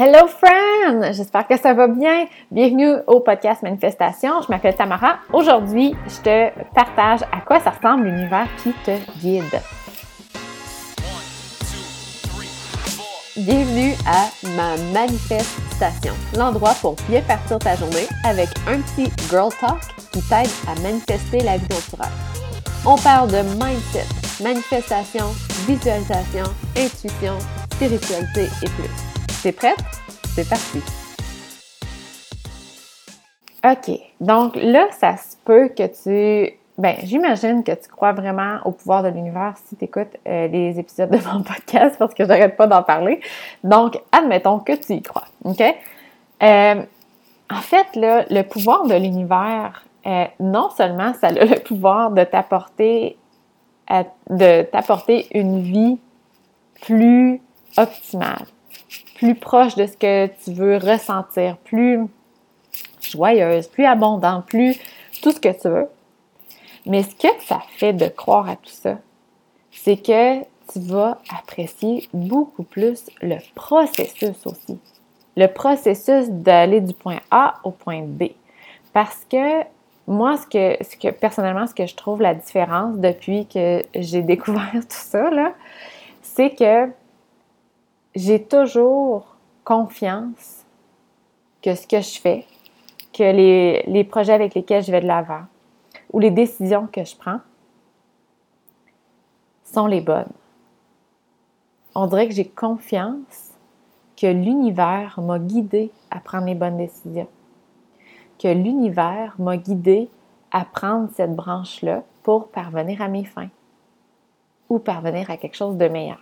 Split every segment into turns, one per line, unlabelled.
Hello friend! J'espère que ça va bien. Bienvenue au podcast Manifestation. Je m'appelle Tamara. Aujourd'hui, je te partage à quoi ça ressemble l'univers qui te guide. Bienvenue à ma manifestation, l'endroit pour bien partir ta journée avec un petit girl talk qui t'aide à manifester la vie rêves. On parle de mindset, manifestation, visualisation, intuition, spiritualité et plus. C'est prête? C'est parti! OK. Donc là, ça se peut que tu. Ben, j'imagine que tu crois vraiment au pouvoir de l'univers si tu écoutes euh, les épisodes de mon podcast parce que j'arrête pas d'en parler. Donc, admettons que tu y crois. OK? Euh, en fait, là, le pouvoir de l'univers, euh, non seulement ça a le pouvoir de t'apporter une vie plus optimale, plus proche de ce que tu veux ressentir, plus joyeuse, plus abondante, plus tout ce que tu veux. Mais ce que ça fait de croire à tout ça, c'est que tu vas apprécier beaucoup plus le processus aussi. Le processus d'aller du point A au point B. Parce que moi, ce que, ce que personnellement, ce que je trouve la différence depuis que j'ai découvert tout ça, c'est que j'ai toujours confiance que ce que je fais, que les, projets avec lesquels je vais de l'avant ou les décisions que je prends sont les bonnes. On dirait que j'ai confiance que l'univers m'a guidé à prendre les bonnes décisions, que l'univers m'a guidé à prendre cette branche-là pour parvenir à mes fins ou parvenir à quelque chose de meilleur.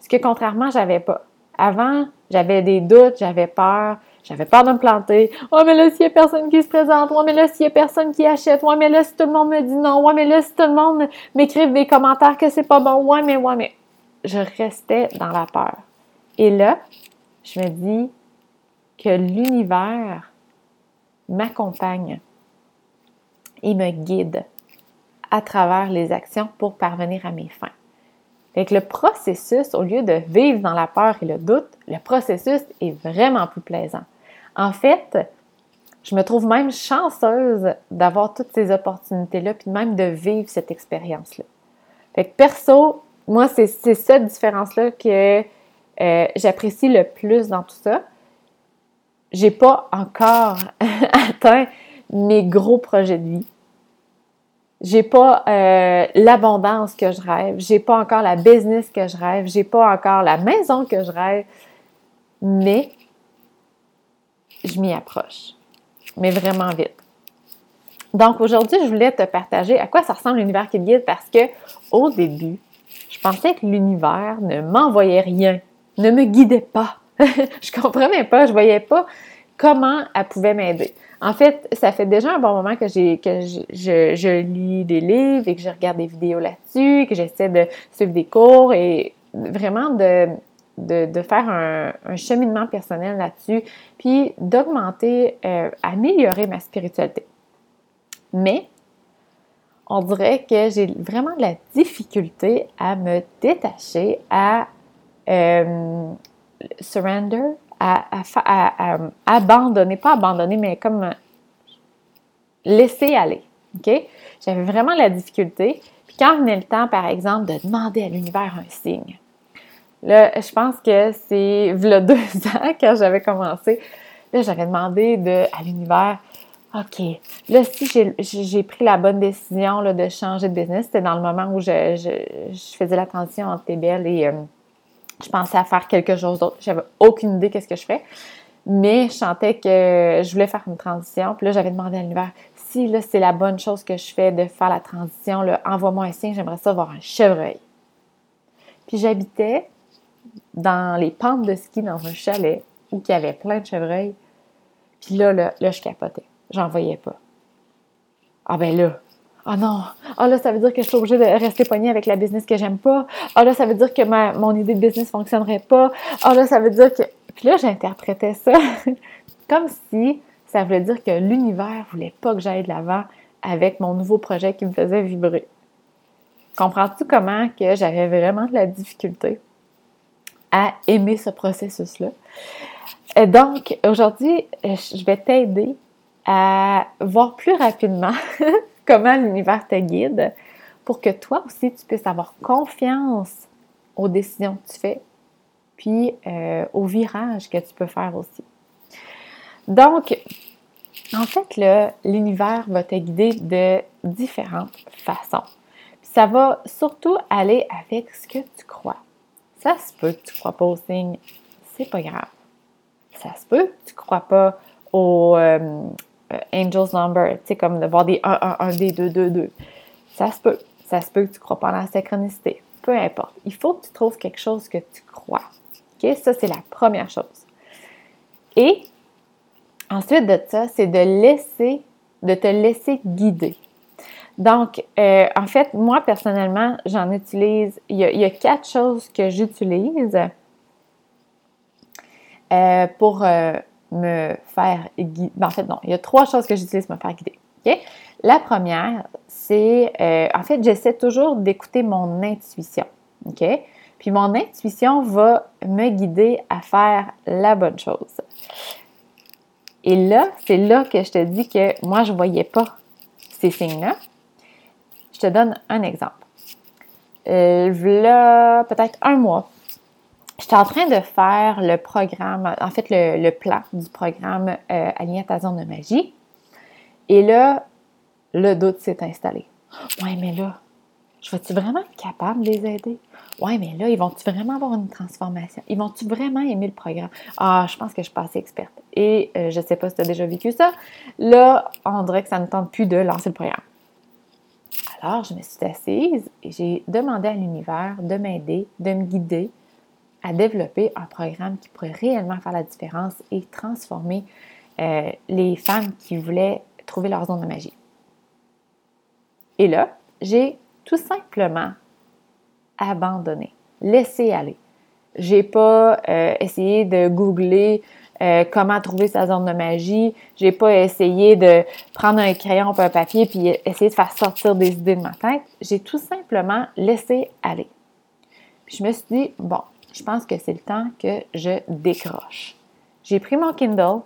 Ce que contrairement, j'avais pas. Avant, j'avais des doutes, j'avais peur, j'avais peur de me planter. Oh, mais là, s'il n'y a personne qui se présente, oh, mais là, s'il n'y a personne qui achète, oh, mais là, si tout le monde me dit non, ouais, mais là, si tout le monde m'écrive des commentaires que c'est pas bon, ouais, mais ouais, mais. Je restais dans la peur. Et là, je me dis que l'univers m'accompagne et me guide à travers les actions pour parvenir à mes fins. Fait le processus, au lieu de vivre dans la peur et le doute, le processus est vraiment plus plaisant. En fait, je me trouve même chanceuse d'avoir toutes ces opportunités-là, puis même de vivre cette expérience-là. Fait que perso, moi, c'est cette différence-là que euh, j'apprécie le plus dans tout ça. J'ai pas encore atteint mes gros projets de vie j'ai pas euh, l'abondance que je rêve, j'ai pas encore la business que je rêve, j'ai pas encore la maison que je rêve, mais je m'y approche, mais vraiment vite. Donc aujourd'hui, je voulais te partager à quoi ça ressemble l'univers qui me guide parce que au début, je pensais que l'univers ne m'envoyait rien, ne me guidait pas. je comprenais pas, je voyais pas comment elle pouvait m'aider. En fait, ça fait déjà un bon moment que, je, lis des livres et que je regarde des vidéos là-dessus, que j'essaie de suivre des cours et vraiment de, de, faire un, cheminement personnel là-dessus, puis d'augmenter, euh, améliorer ma spiritualité. Mais on dirait que j'ai vraiment de la difficulté à me détacher, à euh, surrender, à, abandonner, pas abandonner, mais comme laisser aller. OK? J'avais vraiment la difficulté. Puis quand venait le temps, par exemple, de demander à l'univers un signe, là, je pense que c'est le deux ans quand j'avais commencé. Là, j'avais demandé de, à l'univers, OK, là, si j'ai pris la bonne décision là, de changer de business, c'était dans le moment où je, je, faisais la transition entre TBL et, euh, je pensais à faire quelque chose d'autre. J'avais aucune idée qu'est-ce que je ferais. Mais je sentais que je voulais faire une transition. Puis là, j'avais demandé à l'univers si c'est la bonne chose que je fais de faire la transition, envoie-moi un signe, j'aimerais ça voir un chevreuil. Puis j'habitais dans les pentes de ski dans un chalet où il y avait plein de chevreuils. Puis là, là, là je capotais. J'en voyais pas. Ah ben là, oh non, ah là, ça veut dire que je suis obligée de rester poignée avec la business que j'aime pas. Ah là, ça veut dire que ma, mon idée de business fonctionnerait pas. Ah là, ça veut dire que. Puis là, j'interprétais ça comme si ça voulait dire que l'univers voulait pas que j'aille de l'avant avec mon nouveau projet qui me faisait vibrer. Comprends-tu comment que j'avais vraiment de la difficulté à aimer ce processus-là? Donc, aujourd'hui, je vais t'aider à voir plus rapidement comment l'univers te guide pour que toi aussi, tu puisses avoir confiance aux décisions que tu fais, puis euh, aux virages que tu peux faire aussi. Donc, en fait, l'univers va te guider de différentes façons. ça va surtout aller avec ce que tu crois. Ça se peut que tu ne crois pas au signe, c'est pas grave. Ça se peut que tu ne crois pas au euh, Angel's Number, tu sais, comme de voir des 1, 1, 1, des 2, 2, 2. Ça se peut. Ça se peut que tu crois pas dans la synchronicité. Peu importe. Il faut que tu trouves quelque chose que tu crois. OK? Ça, c'est la première chose. Et ensuite de ça, c'est de laisser, de te laisser guider. Donc, euh, en fait, moi, personnellement, j'en utilise, il y, a, quatre choses que j'utilise euh, pour euh, me faire guider. Ben, en fait, non, il y a trois choses que j'utilise pour me faire guider. La première, c'est, euh, en fait, j'essaie toujours d'écouter mon intuition. Puis mon intuition va me guider à faire la bonne chose. Et là, c'est là que je te dis que moi, je ne voyais pas ces signes-là. Je te donne un exemple. Euh, là, peut-être un mois, j'étais en train de faire le programme, en fait, le, plan du programme euh, à ta zone de magie. Et là, le doute s'est installé. Ouais, mais là, je vais-tu vraiment être capable de les aider? Ouais, mais là, ils vont-tu vraiment avoir une transformation? Ils vont-tu vraiment aimer le programme? Ah, je pense que je suis pas assez experte. Et euh, je ne sais pas si tu as déjà vécu ça. Là, on dirait que ça ne tente plus de lancer le programme. Alors, je me suis assise et j'ai demandé à l'univers de m'aider, de me guider à développer un programme qui pourrait réellement faire la différence et transformer euh, les femmes qui voulaient trouver leur zone de magie. Et là, j'ai tout simplement abandonné, laissé aller. J'ai pas euh, essayé de googler euh, comment trouver sa zone de magie. J'ai pas essayé de prendre un crayon ou un papier puis essayer de faire sortir des idées de ma tête. J'ai tout simplement laissé aller. Puis je me suis dit, bon, je pense que c'est le temps que je décroche. J'ai pris mon Kindle,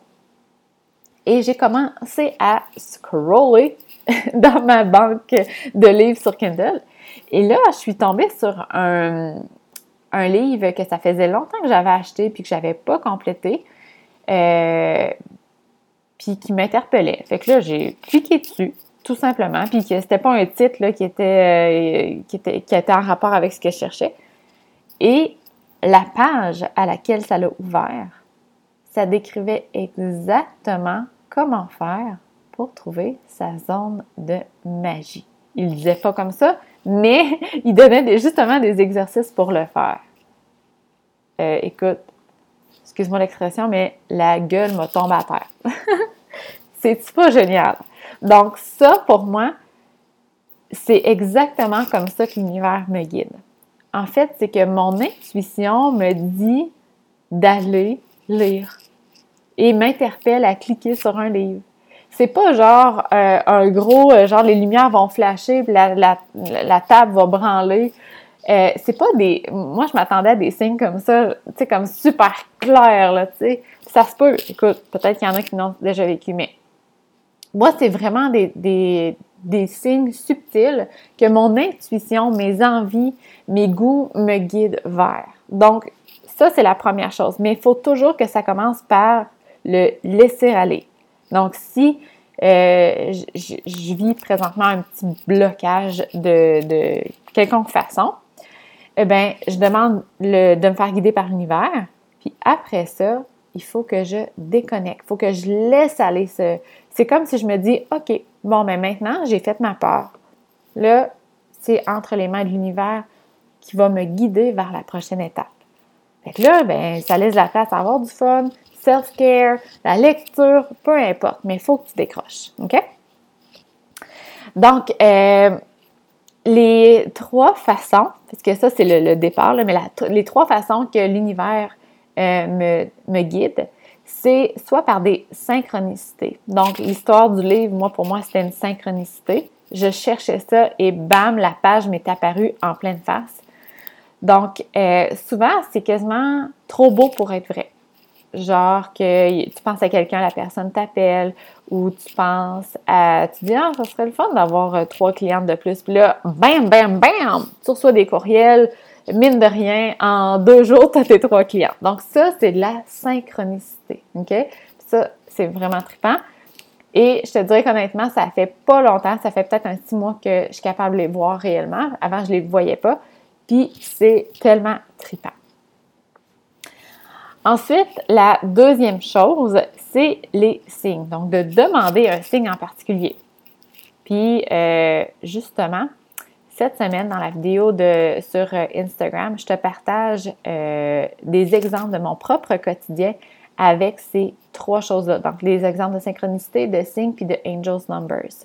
et j'ai commencé à scroller dans ma banque de livres sur Kindle. Et là, je suis tombée sur un, livre que ça faisait longtemps que j'avais acheté puis que je n'avais pas complété. Euh, puis qui m'interpellait. Fait que là, j'ai cliqué dessus, tout simplement, puis que c'était pas un titre qui, était, euh, qui, était, qui était en rapport avec ce que je cherchais. Et la page à laquelle ça l'a ouvert, ça décrivait exactement comment faire pour trouver sa zone de magie. Il ne disait pas comme ça, mais il donnait justement des exercices pour le faire. Euh, écoute, excuse-moi l'expression, mais la gueule m'a tombé à terre. C'est pas génial. Donc ça, pour moi, c'est exactement comme ça que l'univers me guide. En fait, c'est que mon intuition me dit d'aller lire et m'interpelle à cliquer sur un livre. C'est pas genre euh, un gros, euh, genre les lumières vont flasher, puis la, table va branler. Euh, c'est pas des. Moi, je m'attendais à des signes comme ça, tu sais, comme super clairs, là, tu sais. Ça se peut. Écoute, peut-être qu'il y en a qui l'ont déjà vécu, mais moi, c'est vraiment des, des, des signes subtils que mon intuition, mes envies, mes goûts me guident vers. Donc, ça, c'est la première chose. Mais il faut toujours que ça commence par le laisser aller. Donc, si euh, je, vis présentement un petit blocage de, quelconque façon, eh bien, je demande le, de me faire guider par l'univers. Puis après ça, il faut que je déconnecte. Il faut que je laisse aller ce. C'est comme si je me dis, OK, bon, mais maintenant, j'ai fait ma part. Là, c'est entre les mains de l'univers qui va me guider vers la prochaine étape. Fait que là, ben, ça laisse la place à avoir du fun, self-care, la lecture, peu importe, mais il faut que tu décroches. OK? Donc, euh, les trois façons, parce que ça, c'est le, départ, mais les trois façons que l'univers euh, me, guide, c'est soit par des synchronicités. Donc, l'histoire du livre, moi, pour moi, c'était une synchronicité. Je cherchais ça et bam, la page m'est apparue en pleine face. Donc, euh, souvent, c'est quasiment trop beau pour être vrai. Genre que tu penses à quelqu'un, la personne t'appelle, ou tu penses à, tu dis, ah, ça serait le fun d'avoir euh, trois clientes de plus. Puis là, bam, bam, bam, tu reçois des courriels, mine de rien, en deux jours, tu as tes trois clients. Donc, ça, c'est de la synchronicité. OK? ça, c'est vraiment trippant. Et je te dirais qu'honnêtement, ça fait pas longtemps, ça fait peut-être un six mois que je suis capable de les voir réellement. Avant, je les voyais pas. Puis c'est tellement trippant. Ensuite, la deuxième chose, c'est les signes. Donc, de demander un signe en particulier. Puis, euh, justement, cette semaine, dans la vidéo de, sur euh, Instagram, je te partage euh, des exemples de mon propre quotidien avec ces trois choses-là. Donc, les exemples de synchronicité, de signes, puis de angels numbers.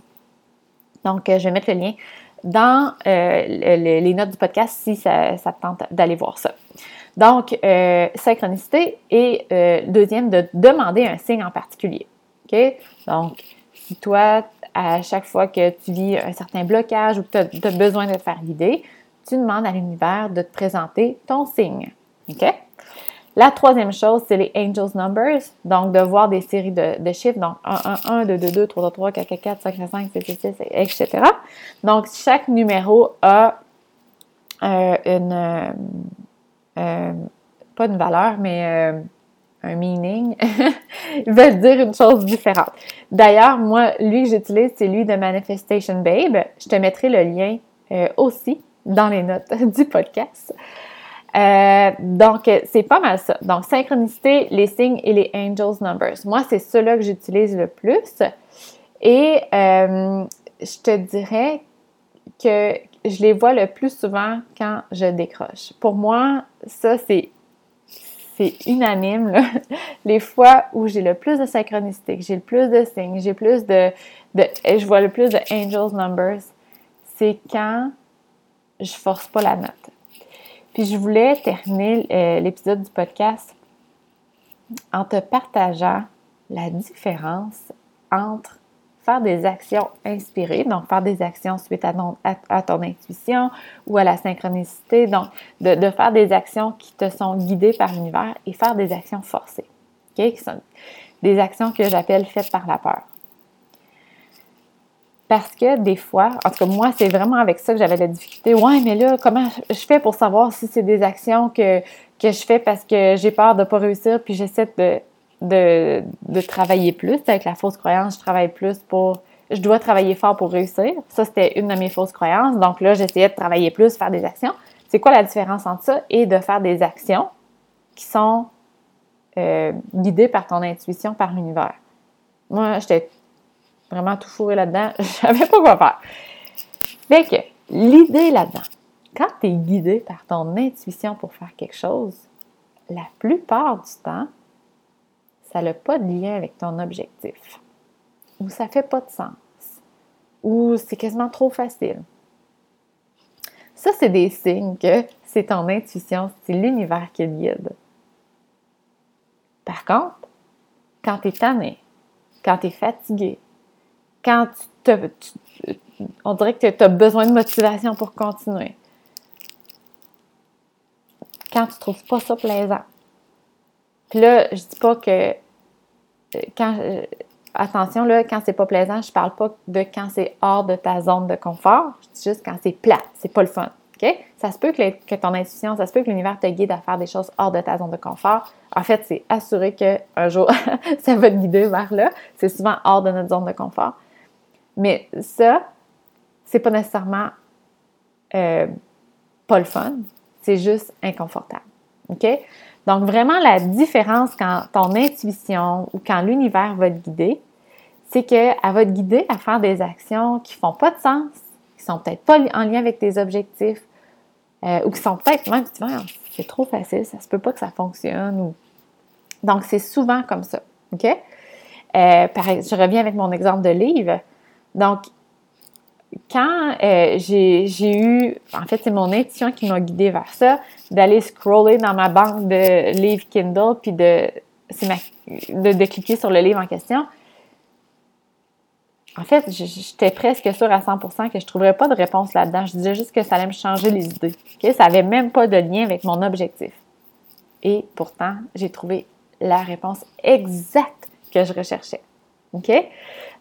Donc, je vais mettre le lien dans les notes du podcast si ça, ça te tente d'aller voir ça. Donc, euh, synchronicité et euh, deuxième, de demander un signe en particulier. OK? Donc, si toi, à chaque fois que tu vis un certain blocage ou que tu as, besoin de te faire guider, tu demandes à l'univers de te présenter ton signe. OK? La troisième chose, c'est les angels numbers, donc de voir des séries de, chiffres, donc 1, 1, 1, 2, 2, 2, 3, 3, 4, 4, 4, 5, 5, 5, 6, 6, 6, etc. Donc, chaque numéro a euh, une, euh, pas une valeur, mais euh, un meaning, veut dire une chose différente. D'ailleurs, moi, lui que j'utilise, c'est lui de Manifestation Babe. Je te mettrai le lien euh, aussi dans les notes du podcast. donc, c'est pas mal ça. Donc, synchronicité, les signes et les angels numbers. Moi, c'est ceux-là que j'utilise le plus. Et je te dirais que je les vois le plus souvent quand je décroche. Pour moi, ça, c'est c'est unanime, les fois où j'ai le plus de synchronicité, j'ai le plus de signes, j'ai plus de, de, je vois le plus de angels numbers, c'est quand je force pas la note. Puis je voulais terminer euh, l'épisode du podcast en te partageant la différence entre faire des actions inspirées, donc faire des actions suite à ton, intuition ou à la synchronicité, donc de, faire des actions qui te sont guidées par l'univers et faire des actions forcées, qui sont des actions que j'appelle faites par la peur. Parce que des fois, en tout cas moi, c'est vraiment avec ça que j'avais la difficulté. Ouais, mais là, comment je fais pour savoir si c'est des actions que, que je fais parce que j'ai peur de ne pas réussir, puis j'essaie de de, travailler plus. Avec la fausse croyance, je travaille plus pour. Je dois travailler fort pour réussir. Ça, c'était une de mes fausses croyances. Donc là, j'essayais de travailler plus, faire des actions. C'est quoi la différence entre ça et de faire des actions qui sont euh, guidées par ton intuition, par l'univers? Moi, j'étais vraiment tout fourré là-dedans. Je savais pas quoi faire. Fait que l'idée là-dedans, quand tu es guidé par ton intuition pour faire quelque chose, la plupart du temps, ça n'a pas de lien avec ton objectif, ou ça ne fait pas de sens, ou c'est quasiment trop facile. Ça, c'est des signes que c'est ton intuition, c'est l'univers qui te guide. Par contre, quand tu es tanné, quand tu es fatigué, quand tu, on dirait que tu as besoin de motivation pour continuer, quand tu trouves pas ça plaisant. Puis là, je dis pas que quand, euh, attention, là, quand c'est pas plaisant, je parle pas de quand c'est hors de ta zone de confort. Je dis juste quand c'est plat, c'est pas le fun. Ça se peut que, ton intuition, ça se peut que l'univers te guide à faire des choses hors de ta zone de confort. En fait, c'est assuré qu'un jour, ça va te guider vers là. C'est souvent hors de notre zone de confort. Mais ça, c'est pas nécessairement euh, pas le fun, c'est juste inconfortable. OK? Donc, vraiment, la différence quand ton intuition ou quand l'univers va te guider, c'est qu'elle va te guider à faire des actions qui font pas de sens, qui sont peut-être pas en lien avec tes objectifs, euh, ou qui sont peut-être même, tu vois, c'est trop facile, ça se peut pas que ça fonctionne. Donc, c'est souvent comme ça. OK? Euh, je reviens avec mon exemple de livre. Donc, quand euh, j'ai eu, en fait, c'est mon intuition qui m'a guidée vers ça, d'aller scroller dans ma banque de livres Kindle, puis de, de, cliquer sur le livre en question. en fait, j'étais presque sûre à 100% que je ne trouverais pas de réponse là-dedans. Je disais juste que ça allait me changer les idées. Ça n'avait même pas de lien avec mon objectif. Et pourtant, j'ai trouvé la réponse exacte que je recherchais. OK?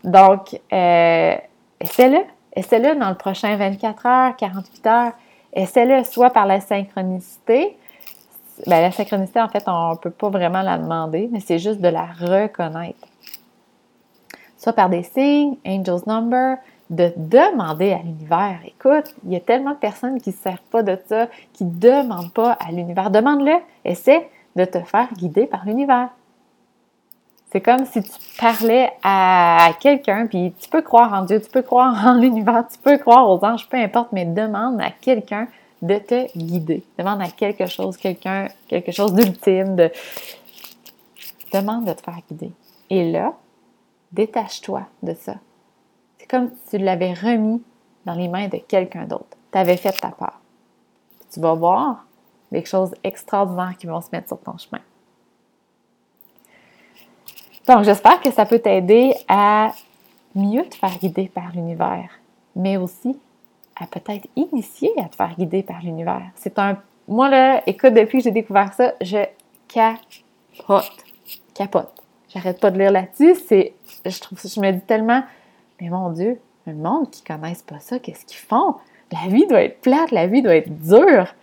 Donc, euh, essaie-le. Essaie-le dans le prochain 24 heures, 48 heures. Essaie-le soit par la synchronicité. Ben, la synchronicité, en fait, on ne peut pas vraiment la demander, mais c'est juste de la reconnaître. Soit par des signes, Angel's Number, de demander à l'univers. Écoute, il y a tellement de personnes qui ne servent pas de ça, qui ne demandent pas à l'univers. Demande-le. Essaie de te faire guider par l'univers. C'est comme si tu parlais à quelqu'un, puis tu peux croire en Dieu, tu peux croire en l'univers, tu peux croire aux anges, peu importe, mais demande à quelqu'un de te guider. Demande à quelque chose, quelqu'un, quelque chose d'ultime. De... Demande de te faire guider. Et là, détache-toi de ça. C'est comme si tu l'avais remis dans les mains de quelqu'un d'autre. Tu avais fait ta part. Tu vas voir des choses extraordinaires qui vont se mettre sur ton chemin. Donc, j'espère que ça peut t'aider à mieux te faire guider par l'univers, mais aussi à peut-être initier à te faire guider par l'univers. C'est un. Moi, là, écoute, depuis que j'ai découvert ça, je capote. Capote. J'arrête pas de lire là-dessus. C'est. Je trouve Je me dis tellement. Mais mon Dieu, le monde qui connaissent pas ça, qu'est-ce qu'ils font? La vie doit être plate, la vie doit être dure.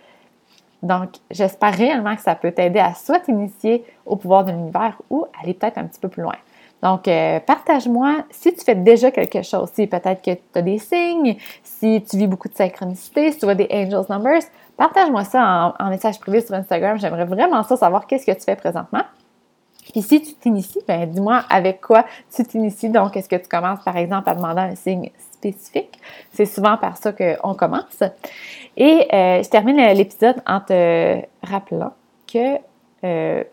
Donc, j'espère réellement que ça peut t'aider à soit t'initier au pouvoir de l'univers ou aller peut-être un petit peu plus loin. Donc, euh, partage-moi si tu fais déjà quelque chose, si peut-être que tu as des signes, si tu vis beaucoup de synchronicité, si tu vois des angels numbers, partage-moi ça en, message privé sur Instagram. J'aimerais vraiment ça savoir qu'est-ce que tu fais présentement. Puis si tu t'inities, ben dis-moi avec quoi tu t'inities. Donc, est-ce que tu commences par exemple à demander un signe spécifique? C'est souvent par ça qu'on commence. Et euh, je termine l'épisode en te rappelant que euh,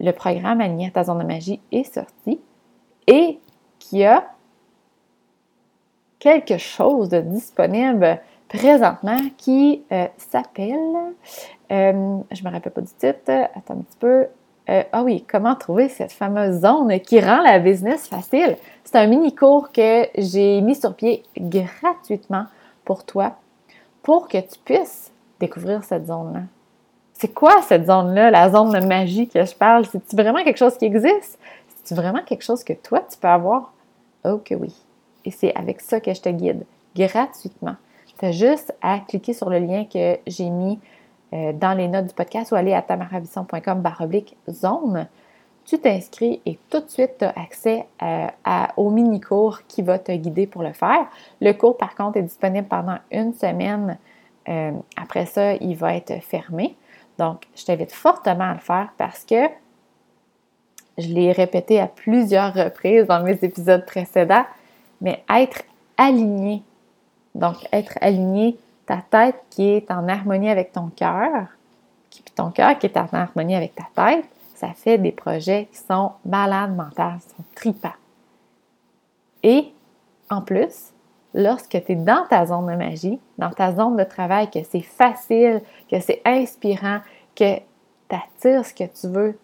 le programme Aligné à ta zone de magie est sorti et qu'il y a quelque chose de disponible présentement qui euh, s'appelle, je ne me rappelle pas du titre, attends un petit peu, ah oui, comment trouver cette fameuse zone qui rend la business facile? C'est un mini cours que j'ai mis sur pied gratuitement pour toi pour que tu puisses découvrir cette zone-là. C'est quoi cette zone-là, la zone de magie que je parle? C'est-tu vraiment quelque chose qui existe? C'est-tu vraiment quelque chose que toi, tu peux avoir? Oh que oui. Et c'est avec ça que je te guide, gratuitement. Tu as juste à cliquer sur le lien que j'ai mis euh, dans les notes du podcast ou aller à tamaravison.com baroblique zone. Tu t'inscris et tout de suite, tu as accès euh, au mini-cours qui va te guider pour le faire. Le cours, par contre, est disponible pendant une semaine. Euh, après ça, il va être fermé. Donc, je t'invite fortement à le faire parce que je l'ai répété à plusieurs reprises dans mes épisodes précédents, mais être aligné, donc être aligné, ta tête qui est en harmonie avec ton cœur, puis ton cœur qui est en harmonie avec ta tête, ça fait des projets qui sont malades mentales, qui sont tripants. Et en plus, lorsque tu es dans ta zone de magie, dans ta zone de travail, que c'est facile, que c'est inspirant, que tu attires ce que tu veux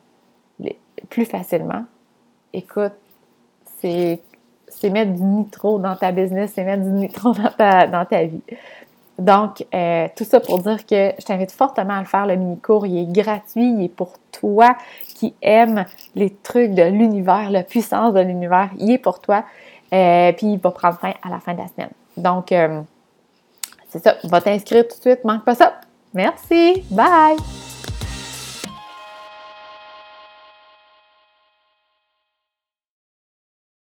plus facilement, écoute, c'est mettre du nitro dans ta business, c'est mettre du nitro dans ta vie. Donc, euh, tout ça pour dire que je t'invite fortement à le faire. Le mini-cours, il est gratuit, il est pour toi qui aime les trucs de l'univers, la puissance de l'univers. Il est pour toi. Euh, puis, il va prendre fin à la fin de la semaine. Donc, euh, c'est ça. Va t'inscrire tout de suite. Manque pas ça. Merci. Bye.